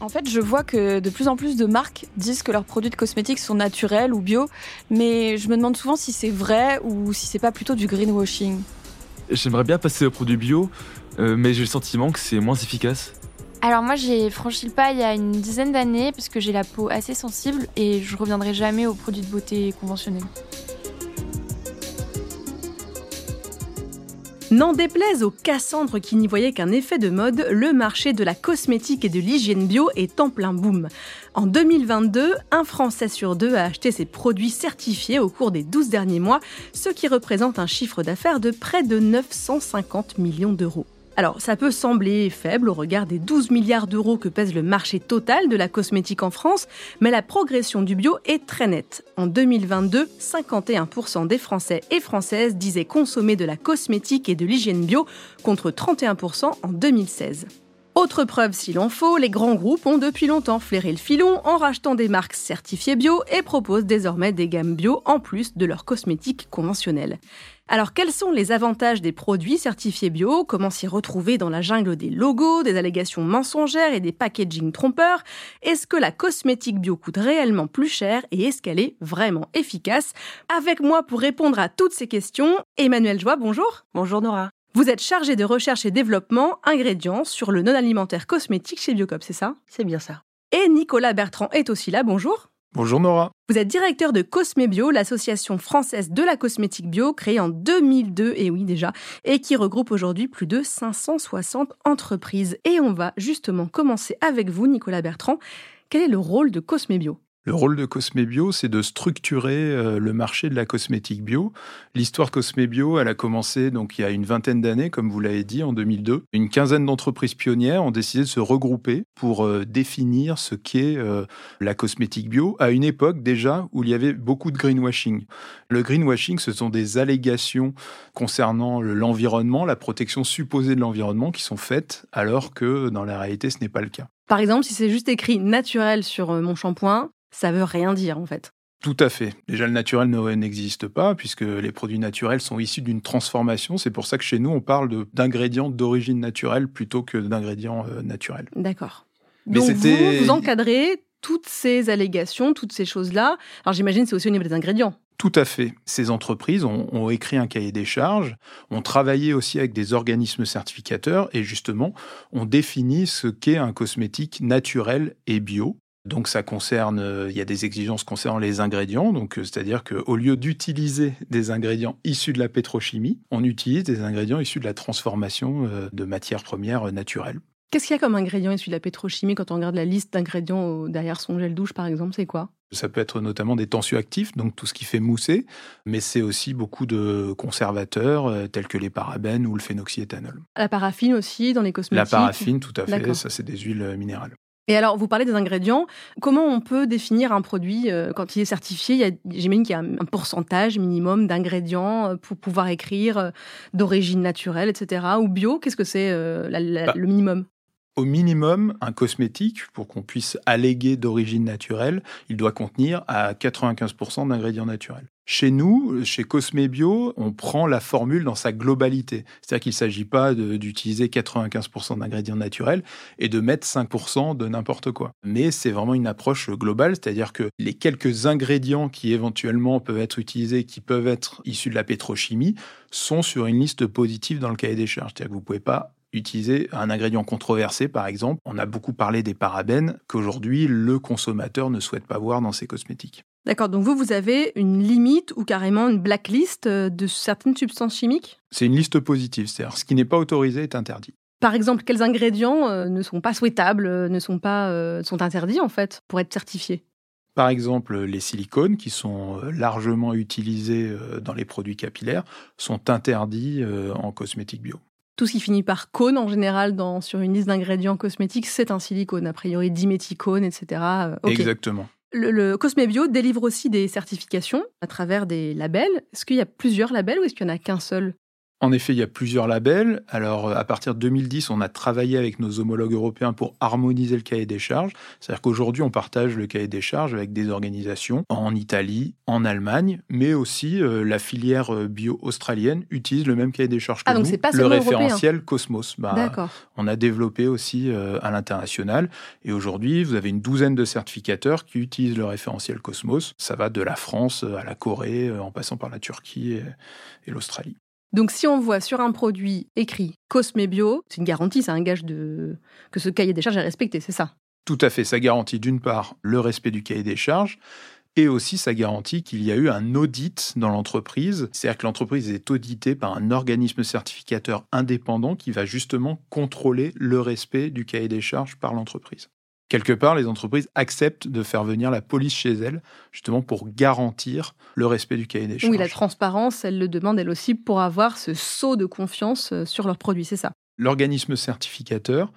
En fait, je vois que de plus en plus de marques disent que leurs produits de cosmétiques sont naturels ou bio, mais je me demande souvent si c'est vrai ou si c'est pas plutôt du greenwashing. J'aimerais bien passer aux produits bio, euh, mais j'ai le sentiment que c'est moins efficace. Alors moi j'ai franchi le pas il y a une dizaine d'années parce que j'ai la peau assez sensible et je reviendrai jamais aux produits de beauté conventionnels. N'en déplaise aux Cassandres qui n'y voyaient qu'un effet de mode, le marché de la cosmétique et de l'hygiène bio est en plein boom. En 2022, un Français sur deux a acheté ses produits certifiés au cours des 12 derniers mois, ce qui représente un chiffre d'affaires de près de 950 millions d'euros. Alors, ça peut sembler faible au regard des 12 milliards d'euros que pèse le marché total de la cosmétique en France, mais la progression du bio est très nette. En 2022, 51% des Français et Françaises disaient consommer de la cosmétique et de l'hygiène bio, contre 31% en 2016. Autre preuve s'il en faut, les grands groupes ont depuis longtemps flairé le filon en rachetant des marques certifiées bio et proposent désormais des gammes bio en plus de leurs cosmétiques conventionnels. Alors quels sont les avantages des produits certifiés bio? Comment s'y retrouver dans la jungle des logos, des allégations mensongères et des packaging trompeurs? Est-ce que la cosmétique bio coûte réellement plus cher et est-ce qu'elle est vraiment efficace? Avec moi pour répondre à toutes ces questions, Emmanuel Joie, bonjour. Bonjour Nora. Vous êtes chargé de recherche et développement ingrédients sur le non-alimentaire cosmétique chez Biocop, c'est ça? C'est bien ça. Et Nicolas Bertrand est aussi là, bonjour. Bonjour Nora. Vous êtes directeur de Cosmebio, l'association française de la cosmétique bio, créée en 2002, et oui déjà, et qui regroupe aujourd'hui plus de 560 entreprises. Et on va justement commencer avec vous, Nicolas Bertrand. Quel est le rôle de Cosmebio le rôle de Cosme Bio, c'est de structurer euh, le marché de la cosmétique bio. L'histoire Cosme Bio, elle a commencé donc il y a une vingtaine d'années, comme vous l'avez dit, en 2002. Une quinzaine d'entreprises pionnières ont décidé de se regrouper pour euh, définir ce qu'est euh, la cosmétique bio à une époque déjà où il y avait beaucoup de greenwashing. Le greenwashing, ce sont des allégations concernant l'environnement, la protection supposée de l'environnement qui sont faites alors que dans la réalité, ce n'est pas le cas. Par exemple, si c'est juste écrit naturel sur mon shampoing, ça veut rien dire en fait. Tout à fait. Déjà, le naturel n'existe pas puisque les produits naturels sont issus d'une transformation. C'est pour ça que chez nous, on parle d'ingrédients d'origine naturelle plutôt que d'ingrédients euh, naturels. D'accord. Donc vous, vous encadrez toutes ces allégations, toutes ces choses-là. Alors j'imagine c'est aussi au niveau des ingrédients. Tout à fait. Ces entreprises ont, ont, écrit un cahier des charges, ont travaillé aussi avec des organismes certificateurs et justement ont défini ce qu'est un cosmétique naturel et bio. Donc ça concerne, euh, il y a des exigences concernant les ingrédients, donc euh, c'est-à-dire qu'au lieu d'utiliser des ingrédients issus de la pétrochimie, on utilise des ingrédients issus de la transformation euh, de matières premières naturelles. Qu'est-ce qu'il y a comme ingrédients issus de la pétrochimie quand on regarde la liste d'ingrédients derrière son gel douche par exemple, c'est quoi? Ça peut être notamment des tensioactifs, donc tout ce qui fait mousser, mais c'est aussi beaucoup de conservateurs tels que les parabènes ou le phénoxyéthanol. La paraffine aussi dans les cosmétiques? La paraffine, tout à fait, ça c'est des huiles minérales. Et alors, vous parlez des ingrédients. Comment on peut définir un produit euh, quand il est certifié? J'imagine qu'il y a un, pourcentage minimum d'ingrédients euh, pour pouvoir écrire euh, d'origine naturelle, etc. Ou bio. Qu'est-ce que c'est bah, le minimum? Au minimum, un cosmétique, pour qu'on puisse alléguer d'origine naturelle, il doit contenir à 95% d'ingrédients naturels. Chez nous, chez Cosme Bio, on prend la formule dans sa globalité. C'est-à-dire qu'il ne s'agit pas d'utiliser 95% d'ingrédients naturels et de mettre 5% de n'importe quoi. Mais c'est vraiment une approche globale, c'est-à-dire que les quelques ingrédients qui éventuellement peuvent être utilisés, qui peuvent être issus de la pétrochimie, sont sur une liste positive dans le cahier des charges. C'est-à-dire que vous ne pouvez pas utiliser un ingrédient controversé, par exemple. On a beaucoup parlé des parabènes qu'aujourd'hui le consommateur ne souhaite pas voir dans ses cosmétiques. D'accord, donc vous, vous avez une limite ou carrément une blacklist euh, de certaines substances chimiques? C'est une liste positive, c'est-à-dire ce qui n'est pas autorisé est interdit. Par exemple, quels ingrédients euh, ne sont pas souhaitables, euh, ne sont pas sont interdits en fait pour être certifiés? Par exemple, les silicones, qui sont largement utilisés dans les produits capillaires, sont interdits en cosmétique bio. Tout ce qui finit par cône, en général, dans, sur une liste d'ingrédients cosmétiques, c'est un silicone, a priori diméthicone, etc. Exactement. Le, Cosme Bio délivre aussi des certifications à travers des labels. Est-ce qu'il y a plusieurs labels ou est-ce qu'il n'y en a qu'un seul? En effet, il y a plusieurs labels. Alors, à partir de 2010, on a travaillé avec nos homologues européens pour harmoniser le cahier des charges. C'est-à-dire qu'aujourd'hui, on partage le cahier des charges avec des organisations en Italie, en Allemagne, mais aussi euh, la filière euh, bio australienne utilise le même cahier des charges que ah, nous, donc c'est pas le référentiel Cosmos. Bah, on a développé aussi euh, à l'international. Et aujourd'hui, vous avez une douzaine de certificateurs qui utilisent le référentiel Cosmos. Ça va de la France à la Corée, en passant par la Turquie et, et l'Australie. Donc si on voit sur un produit écrit Cosme Bio, c'est une garantie, c'est un gage de que ce cahier des charges est respecté, c'est ça? Tout à fait, ça garantit d'une part le respect du cahier des charges et aussi ça garantit qu'il y a eu un audit dans l'entreprise, c'est-à-dire que l'entreprise est auditée par un organisme certificateur indépendant qui va justement contrôler le respect du cahier des charges par l'entreprise. Quelque part, les entreprises acceptent de faire venir la police chez elles, justement pour garantir le respect du cahier des charges. Oui, la transparence, elles le demandent elles aussi pour avoir ce saut de confiance euh, sur leurs produits, c'est ça? L'organisme certificateur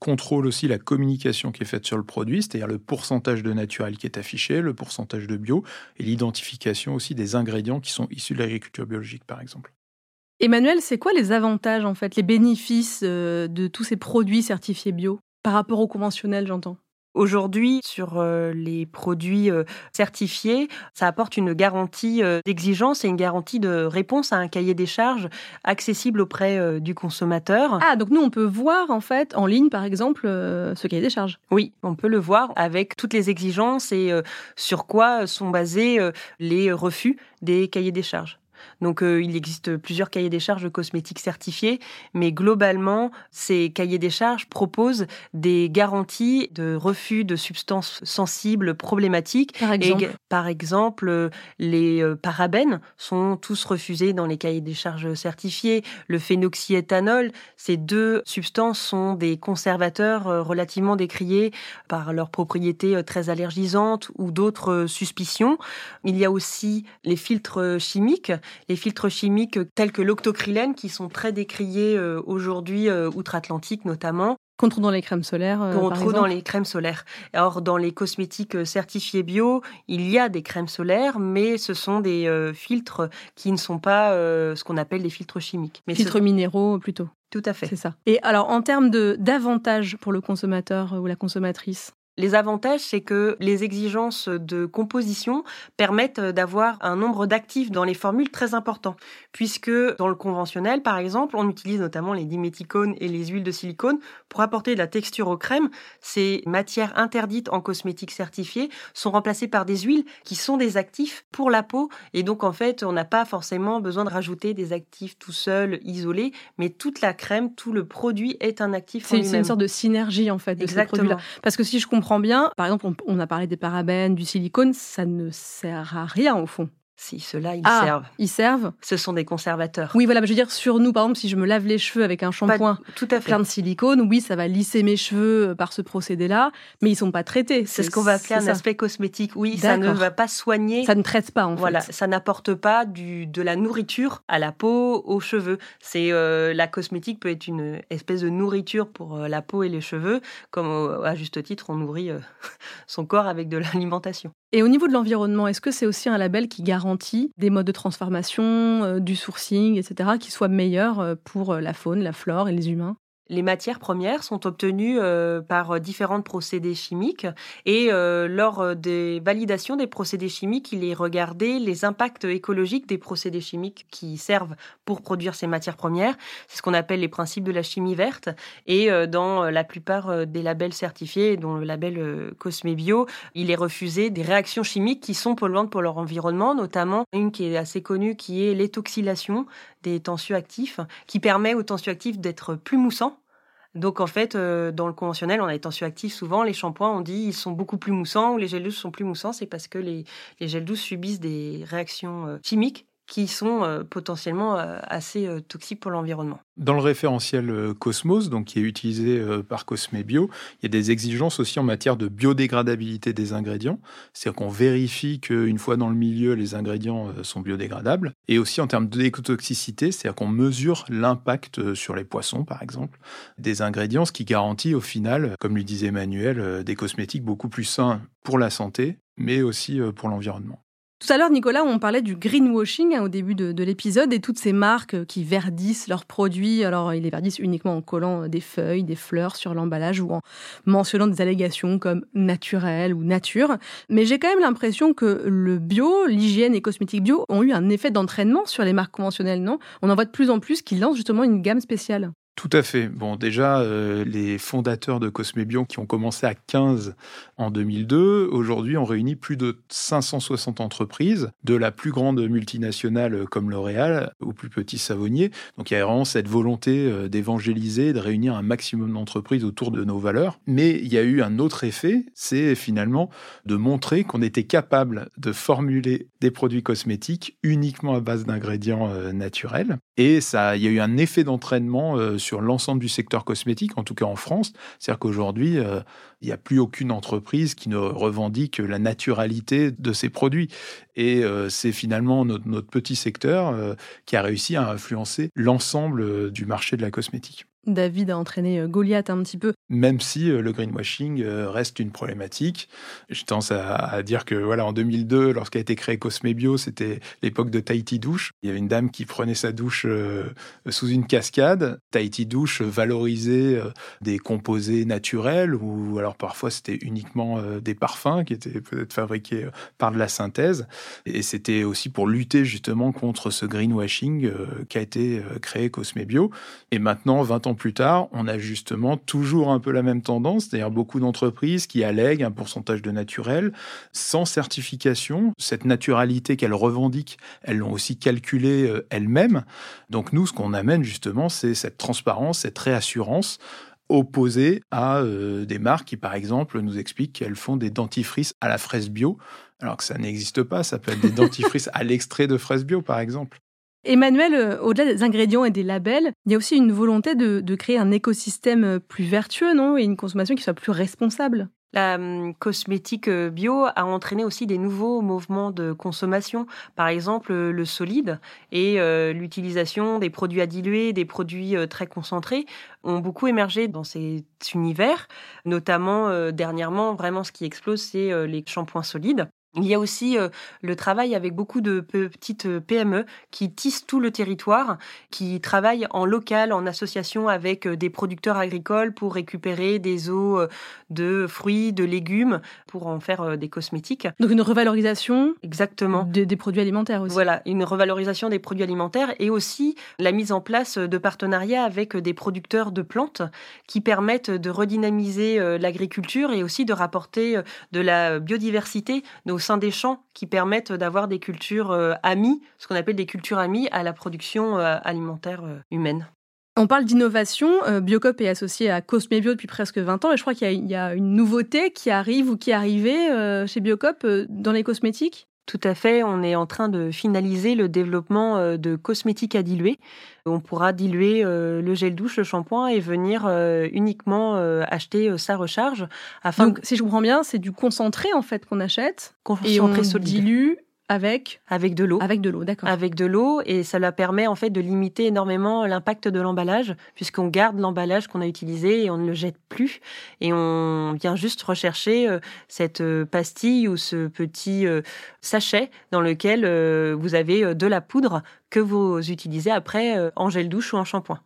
contrôle aussi la communication qui est faite sur le produit, c'est-à-dire le pourcentage de naturel qui est affiché, le pourcentage de bio, et l'identification aussi des ingrédients qui sont issus de l'agriculture biologique, par exemple. Emmanuel, c'est quoi les avantages, en fait, les bénéfices euh, de tous ces produits certifiés bio? Par rapport au conventionnel, j'entends. Aujourd'hui, sur euh, les produits euh, certifiés, ça apporte une garantie euh, d'exigence et une garantie de réponse à un cahier des charges accessible auprès du consommateur. Ah, donc nous, on peut voir en fait en ligne, par exemple, ce cahier des charges. Oui, on peut le voir avec toutes les exigences et sur quoi sont basés les refus des cahiers des charges. Donc euh, il existe plusieurs cahiers des charges cosmétiques certifiés, mais globalement, ces cahiers des charges proposent des garanties de refus de substances sensibles problématiques. Par exemple, par exemple les euh, parabènes sont tous refusés dans les cahiers des charges certifiés. Le phénoxyéthanol, ces deux substances sont des conservateurs euh, relativement décriés par leurs propriétés très allergisantes ou d'autres suspicions. Il y a aussi les filtres chimiques les filtres chimiques tels que l'octocrylène qui sont très décriés euh, aujourd'hui euh, outre-Atlantique notamment. Qu'on trouve dans les crèmes solaires. Euh, Qu'on trouve dans les crèmes solaires. Or, dans les cosmétiques certifiés bio, il y a des crèmes solaires, mais ce sont des filtres qui ne sont pas ce qu'on appelle des filtres chimiques. Mais filtres minéraux plutôt. Tout à fait. C'est ça. Et alors, en termes d'avantages pour le consommateur ou la consommatrice les avantages, c'est que les exigences de composition permettent d'avoir un nombre d'actifs dans les formules très important, puisque dans le conventionnel, par exemple, on utilise notamment les diméthicones et les huiles de silicone pour apporter de la texture aux crèmes. Ces matières interdites en cosmétique certifiée sont remplacées par des huiles qui sont des actifs pour la peau, et donc en fait, on n'a pas forcément besoin de rajouter des actifs tout seuls, isolés, mais toute la crème, tout le produit est un actif. C'est une sorte de synergie en fait de ces produits-là. Parce que si je comprends bien, par exemple, on, a parlé des parabènes, du silicone, ça ne sert à rien au fond. Si, ceux-là, ils ah, servent. Ils servent Ce sont des conservateurs. Oui, voilà, je veux dire, sur nous, par exemple, si je me lave les cheveux avec un shampoing tout à fait. plein de silicone, oui, ça va lisser mes cheveux euh, par ce procédé-là, mais ils sont pas traités. C'est ce qu'on va appeler un aspect cosmétique. Oui, ça ne va pas soigner. Ça ne traite pas, en voilà, ça n'apporte pas du, de la nourriture à la peau, aux cheveux. C'est euh, La cosmétique peut être une espèce de nourriture pour euh, la peau et les cheveux, comme à juste titre, on nourrit son corps avec de l'alimentation. Et au niveau de l'environnement, est-ce que c'est aussi un label qui garantit des modes de transformation, euh, du sourcing, etc., qui soient meilleurs euh, pour euh, la faune, la flore et les humains les matières premières sont obtenues euh, par différents procédés chimiques et euh, lors des validations des procédés chimiques, il est regardé les impacts écologiques des procédés chimiques qui servent pour produire ces matières premières. C'est ce qu'on appelle les principes de la chimie verte et euh, dans la plupart des labels certifiés, dont le label Cosme Bio, il est refusé des réactions chimiques qui sont polluantes pour leur environnement, notamment une qui est assez connue qui est l'étoxylation des tensioactifs qui permet aux tensioactifs d'être plus moussants donc en fait, euh, dans le conventionnel, on a les tensioactifs souvent. Les shampoings, on dit ils sont beaucoup plus moussants ou les gels douces sont plus moussants. C'est parce que les, les gels douces subissent des réactions euh, chimiques qui sont euh, potentiellement euh, assez euh, toxiques pour l'environnement. Dans le référentiel Cosmos, donc qui est utilisé par Cosme Bio, il y a des exigences aussi en matière de biodégradabilité des ingrédients, c'est-à-dire qu'on vérifie qu'une fois dans le milieu, les ingrédients sont biodégradables, et aussi en termes d'écotoxicité, c'est-à-dire qu'on mesure l'impact sur les poissons, par exemple, des ingrédients, ce qui garantit au final, comme lui disait Emmanuel, des cosmétiques beaucoup plus sains pour la santé, mais aussi pour l'environnement. Tout à l'heure, Nicolas, on parlait du greenwashing hein, au début de, l'épisode et toutes ces marques euh, qui verdissent leurs produits. Alors, ils les verdissent uniquement en collant euh, des feuilles, des fleurs sur l'emballage ou en mentionnant des allégations comme naturel ou nature. Mais j'ai quand même l'impression que le bio, l'hygiène et cosmétiques bio ont eu un effet d'entraînement sur les marques conventionnelles, non? On en voit de plus en plus qui lancent justement une gamme spéciale. Tout à fait. Bon, déjà, euh, les fondateurs de Cosmébion qui ont commencé à 15 en 2002, aujourd'hui, ont réuni plus de 560 entreprises, de la plus grande multinationale comme L'Oréal au plus petit savonnier. Donc, il y a vraiment cette volonté euh, d'évangéliser, de réunir un maximum d'entreprises autour de nos valeurs. Mais il y a eu un autre effet, c'est finalement de montrer qu'on était capable de formuler des produits cosmétiques uniquement à base d'ingrédients euh, naturels. Et ça, il y a eu un effet d'entraînement sur l'ensemble du secteur cosmétique, en tout cas en France. C'est-à-dire qu'aujourd'hui, euh, il n'y a plus aucune entreprise qui ne revendique la naturalité de ses produits. Et euh, c'est finalement notre, petit secteur euh, qui a réussi à influencer l'ensemble du marché de la cosmétique. David a entraîné euh, Goliath un petit peu. Même si euh, le greenwashing euh, reste une problématique, je tendance à, dire que voilà, en 2002, lorsqu'a été créé Cosmebio, c'était l'époque de Tahiti Douche. Il y avait une dame qui prenait sa douche sous une cascade. Tahiti Douche valorisait des composés naturels ou alors parfois c'était uniquement des parfums qui étaient peut-être fabriqués par de la synthèse. Et c'était aussi pour lutter justement contre ce greenwashing qu'a été créé Cosmebio. Et maintenant, 20 ans plus tard, on a justement toujours un peu la même tendance, c'est-à-dire beaucoup d'entreprises qui allèguent un pourcentage de naturel sans certification. Cette naturalité qu'elles revendiquent, elles l'ont aussi calculée euh, elles-mêmes. Donc nous, ce qu'on amène justement, c'est cette transparence, cette réassurance opposée à euh, des marques qui, par exemple, nous expliquent qu'elles font des dentifrices à la fraise bio, alors que ça n'existe pas. Ça peut être des dentifrices à l'extrait de fraise bio, par exemple. Emmanuel, euh, au-delà des ingrédients et des labels, il y a aussi une volonté de, créer un écosystème euh, plus vertueux, non? Et une consommation qui soit plus responsable. La hum, cosmétique euh, bio a entraîné aussi des nouveaux mouvements de consommation, par exemple le solide et l'utilisation des produits à diluer, des produits très concentrés ont beaucoup émergé dans cet univers. Notamment dernièrement, vraiment ce qui explose, c'est les shampoings solides. Il y a aussi euh, le travail avec beaucoup de petites euh, PME qui tissent tout le territoire, qui travaillent en local, en association avec euh, des producteurs agricoles pour récupérer des eaux de fruits, de légumes, pour en faire des cosmétiques. Donc une revalorisation Exactement. des produits alimentaires aussi. Voilà, une revalorisation des produits alimentaires et aussi la mise en place de partenariats avec des producteurs de plantes qui permettent de redynamiser l'agriculture et aussi de rapporter de la biodiversité sein des champs qui permettent d'avoir des cultures euh, amies, ce qu'on appelle des cultures amies à la production euh, alimentaire euh, humaine. On parle d'innovation. Biocop est associé à Cosmebio depuis presque 20 ans et je crois qu'il y, a une nouveauté qui arrive ou qui est arrivée chez Biocop dans les cosmétiques? Tout à fait, on est en train de finaliser le développement de cosmétiques à diluer. On pourra diluer le gel douche, le shampoing et venir uniquement acheter sa recharge. Afin Donc, si je comprends bien, c'est du concentré en fait qu'on achète et on dilue avec Avec de l'eau. Avec de l'eau, d'accord. Avec de l'eau, et ça leur permet en fait de limiter énormément l'impact de l'emballage, puisqu'on garde l'emballage qu'on a utilisé et on ne le jette plus. Et on vient juste rechercher euh, cette euh, pastille ou ce petit euh, sachet dans lequel vous avez de la poudre que vous utilisez après en gel douche ou en shampoing.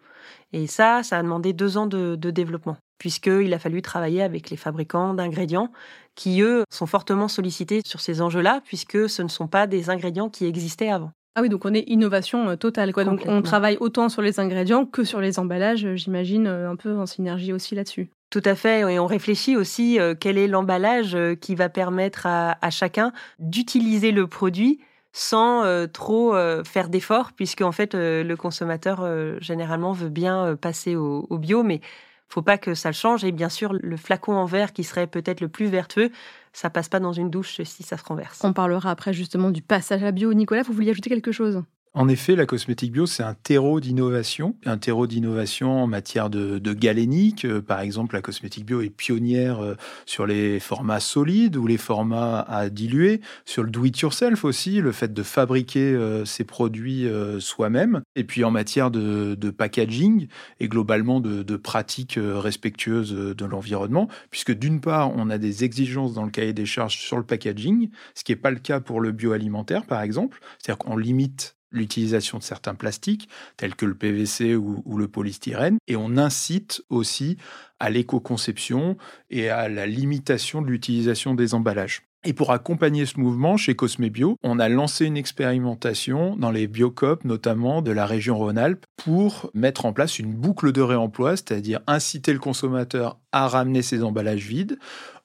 Et ça, ça a demandé deux ans de, de développement, puisqu'il a fallu travailler avec les fabricants d'ingrédients qui, eux, sont fortement sollicités sur ces enjeux-là, puisque ce ne sont pas des ingrédients qui existaient avant. Ah oui, donc on est innovation euh, totale. Quoi. Donc on travaille autant sur les ingrédients que sur les emballages, euh, j'imagine, euh, un peu en synergie aussi là-dessus. Tout à fait, et on réfléchit aussi quel est l'emballage qui va permettre à, chacun d'utiliser le produit sans trop faire d'efforts, puisque en fait le consommateur généralement veut bien passer au, au bio, mais faut pas que ça le change. Et bien sûr, le flacon en verre qui serait peut-être le plus vertueux, ça passe pas dans une douche si ça se renverse. On parlera après justement du passage à bio. Nicolas, vous vouliez ajouter quelque chose? En effet, la cosmétique bio, c'est un terreau d'innovation, un terreau d'innovation en matière de, galénique. Euh, par exemple, la cosmétique bio est pionnière euh, sur les formats solides ou les formats à diluer, sur le do-it-yourself aussi, le fait de fabriquer euh, ses produits soi-même, et puis en matière de, packaging et globalement de, de pratiques respectueuses de l'environnement, puisque d'une part, on a des exigences dans le cahier des charges sur le packaging, ce qui n'est pas le cas pour le bioalimentaire, par exemple. C'est-à-dire qu'on limite l'utilisation de certains plastiques, tels que le PVC ou, le polystyrène, et on incite aussi à l'éco-conception et à la limitation de l'utilisation des emballages. Et pour accompagner ce mouvement, chez Cosmebio, on a lancé une expérimentation dans les biocopes, notamment de la région Rhône-Alpes, pour mettre en place une boucle de réemploi, c'est-à-dire inciter le consommateur à ramener ses emballages vides.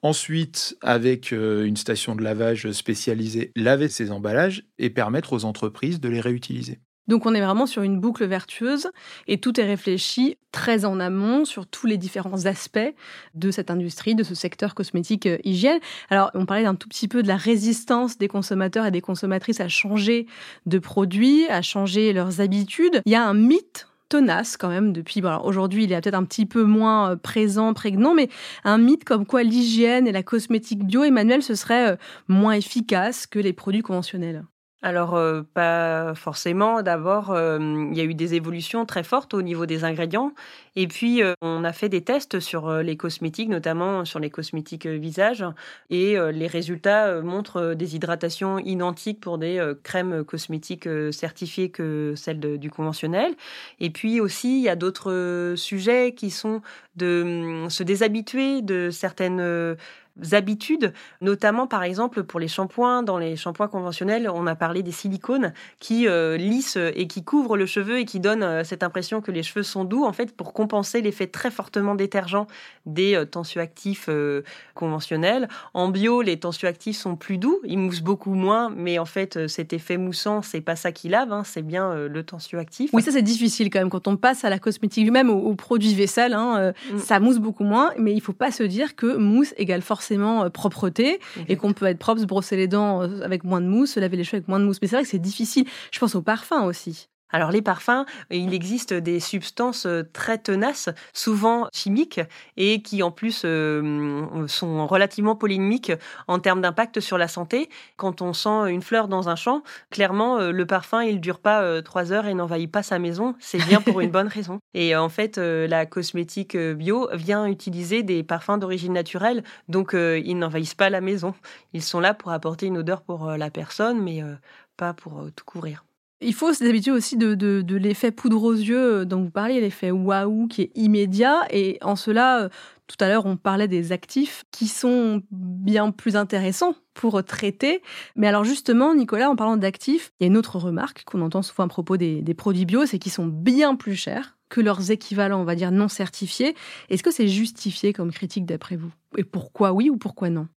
Ensuite, avec euh, une station de lavage spécialisée, laver ses emballages et permettre aux entreprises de les réutiliser. Donc on est vraiment sur une boucle vertueuse et tout est réfléchi très en amont sur tous les différents aspects de cette industrie, de ce secteur cosmétique euh, hygiène. Alors on parlait un tout petit peu de la résistance des consommateurs et des consommatrices à changer de produits, à changer leurs habitudes. Il y a un mythe tenace quand même depuis. Bon, aujourd'hui, il est peut-être un petit peu moins euh, présent, prégnant, mais un mythe comme quoi l'hygiène et la cosmétique bio, Emmanuel, ce serait euh, moins efficace que les produits conventionnels. Alors, euh, pas forcément. D'abord, euh, il y a eu des évolutions très fortes au niveau des ingrédients. Et puis, euh, on a fait des tests sur les cosmétiques, notamment sur les cosmétiques visage. Et les résultats montrent des hydratations identiques pour des crèmes cosmétiques certifiées que celles du conventionnel. Et puis aussi, il y a d'autres sujets qui sont de hum, se déshabituer de certaines habitudes, notamment par exemple pour les shampoings. Dans les shampoings conventionnels, on a parlé des silicones qui euh, lissent et qui couvrent le cheveu et qui donnent euh, cette impression que les cheveux sont doux, en fait, pour compenser l'effet très fortement détergent des euh, tensioactifs conventionnels. En bio, les tensioactifs sont plus doux, ils moussent beaucoup moins, mais en fait, cet effet moussant, c'est pas ça qui lave, hein, c'est bien le tensioactif. Oui, ça c'est difficile quand même quand on passe à la cosmétique lui-même, aux, produits vaisselle, hein, mm. ça mousse beaucoup moins, mais il faut pas se dire que mousse égale forcément forcément euh, propreté et qu'on peut être propre, se brosser les dents euh, avec moins de mousse, se laver les cheveux avec moins de mousse. Mais c'est vrai que c'est difficile. Je pense au parfum aussi. Alors les parfums, il existe des substances euh, très tenaces, souvent chimiques, et qui en plus euh, sont relativement polémiques en termes d'impact sur la santé. Quand on sent une fleur dans un champ, clairement, euh, le parfum, il dure pas trois heures et n'envahit pas sa maison. C'est bien pour une bonne raison. Et en fait, la cosmétique bio vient utiliser des parfums d'origine naturelle, donc ils n'envahissent pas la maison. Ils sont là pour apporter une odeur pour la personne, mais pas pour tout couvrir. Il faut s'habituer aussi de, de, l'effet poudre aux yeux euh, dont vous parliez, l'effet waouh qui est immédiat. Et en cela, euh, tout à l'heure, on parlait des actifs qui sont bien plus intéressants pour traiter. Mais alors justement, Nicolas, en parlant d'actifs, il y a une autre remarque qu'on entend souvent à propos des, des produits bio, c'est qu'ils sont bien plus chers que leurs équivalents, on va dire, non certifiés. Est-ce que c'est justifié comme critique d'après vous? Et pourquoi oui ou pourquoi non?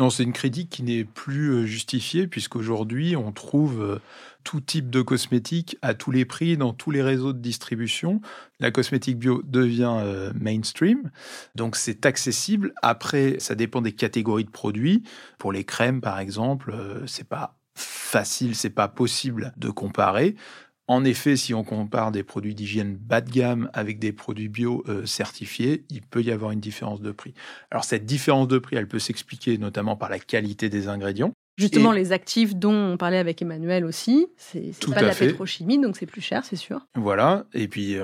Non, c'est une critique qui n'est plus euh, justifiée puisqu'aujourd'hui, on trouve euh, tout type de cosmétiques à tous les prix dans tous les réseaux de distribution. La cosmétique bio devient euh, mainstream, donc c'est accessible. Après, ça dépend des catégories de produits. Pour les crèmes, par exemple, c'est pas facile, c'est pas possible de comparer. En effet, si on compare des produits d'hygiène bas de gamme avec des produits bio euh, certifiés, il peut y avoir une différence de prix. Alors cette différence de prix, elle peut s'expliquer notamment par la qualité des ingrédients. Justement, les actifs dont on parlait avec Emmanuel aussi, c'est pas de la pétrochimie, donc c'est plus cher, c'est sûr. Voilà, et puis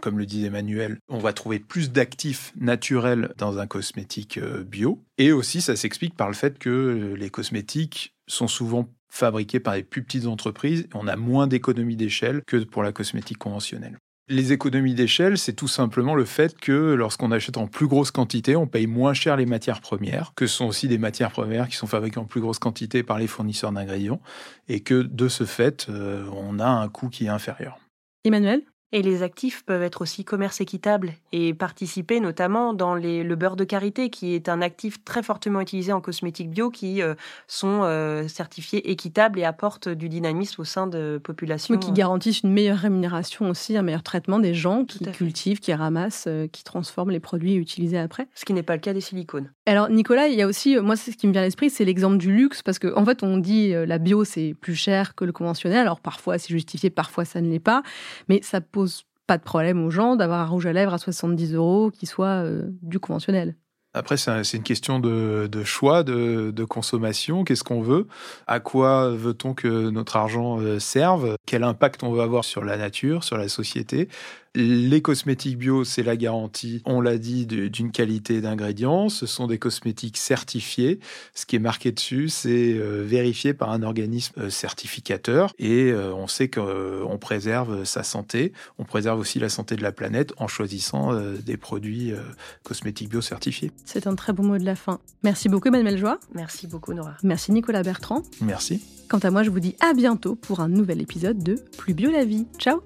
comme le disait Emmanuel, on va trouver plus d'actifs naturels dans un cosmétique euh, bio. Et aussi, ça s'explique par le fait que euh, les cosmétiques sont souvent fabriqués par des plus petites entreprises. On a moins d'économies d'échelle que pour la cosmétique conventionnelle. Les économies d'échelle, c'est tout simplement le fait que lorsqu'on achète en plus grosse quantité, on paye moins cher les matières premières, que ce sont aussi des matières premières qui sont fabriquées en plus grosse quantité par les fournisseurs d'ingrédients, et que de ce fait, euh, on a un coût qui est inférieur. Emmanuel? Et les actifs peuvent être aussi commerce équitable et participer notamment dans les, le beurre de karité, qui est un actif très fortement utilisé en cosmétique bio, qui euh, sont euh, certifiés équitables et apportent du dynamisme au sein de populations. Mais qui garantissent une meilleure rémunération aussi, un meilleur traitement des gens qui cultivent, qui ramassent, euh, qui transforment les produits utilisés après. Ce qui n'est pas le cas des silicones. Alors Nicolas, il y a aussi, moi c'est ce qui me vient à l'esprit, c'est l'exemple du luxe, parce qu'en en fait on dit la bio c'est plus cher que le conventionnel, alors parfois c'est justifié, parfois ça ne l'est pas, mais ça pose pas de problème aux gens d'avoir un rouge à lèvres à 70 euros qui soit euh, du conventionnel. Après, c'est une question de, choix, de, consommation. Qu'est-ce qu'on veut? À quoi veut-on que notre argent euh, serve? Quel impact on veut avoir sur la nature, sur la société? Les cosmétiques bio, c'est la garantie, on l'a dit, d'une qualité d'ingrédients. Ce sont des cosmétiques certifiés. Ce qui est marqué dessus, c'est euh, vérifié par un organisme euh, certificateur. Et euh, on sait qu'on préserve sa santé. On préserve aussi la santé de la planète en choisissant des produits cosmétiques bio certifiés. C'est un très beau mot de la fin. Merci beaucoup, Emmanuel Joie. Merci beaucoup, Nora. Merci, Nicolas Bertrand. Merci. Quant à moi, je vous dis à bientôt pour un nouvel épisode de Plus bio la vie. Ciao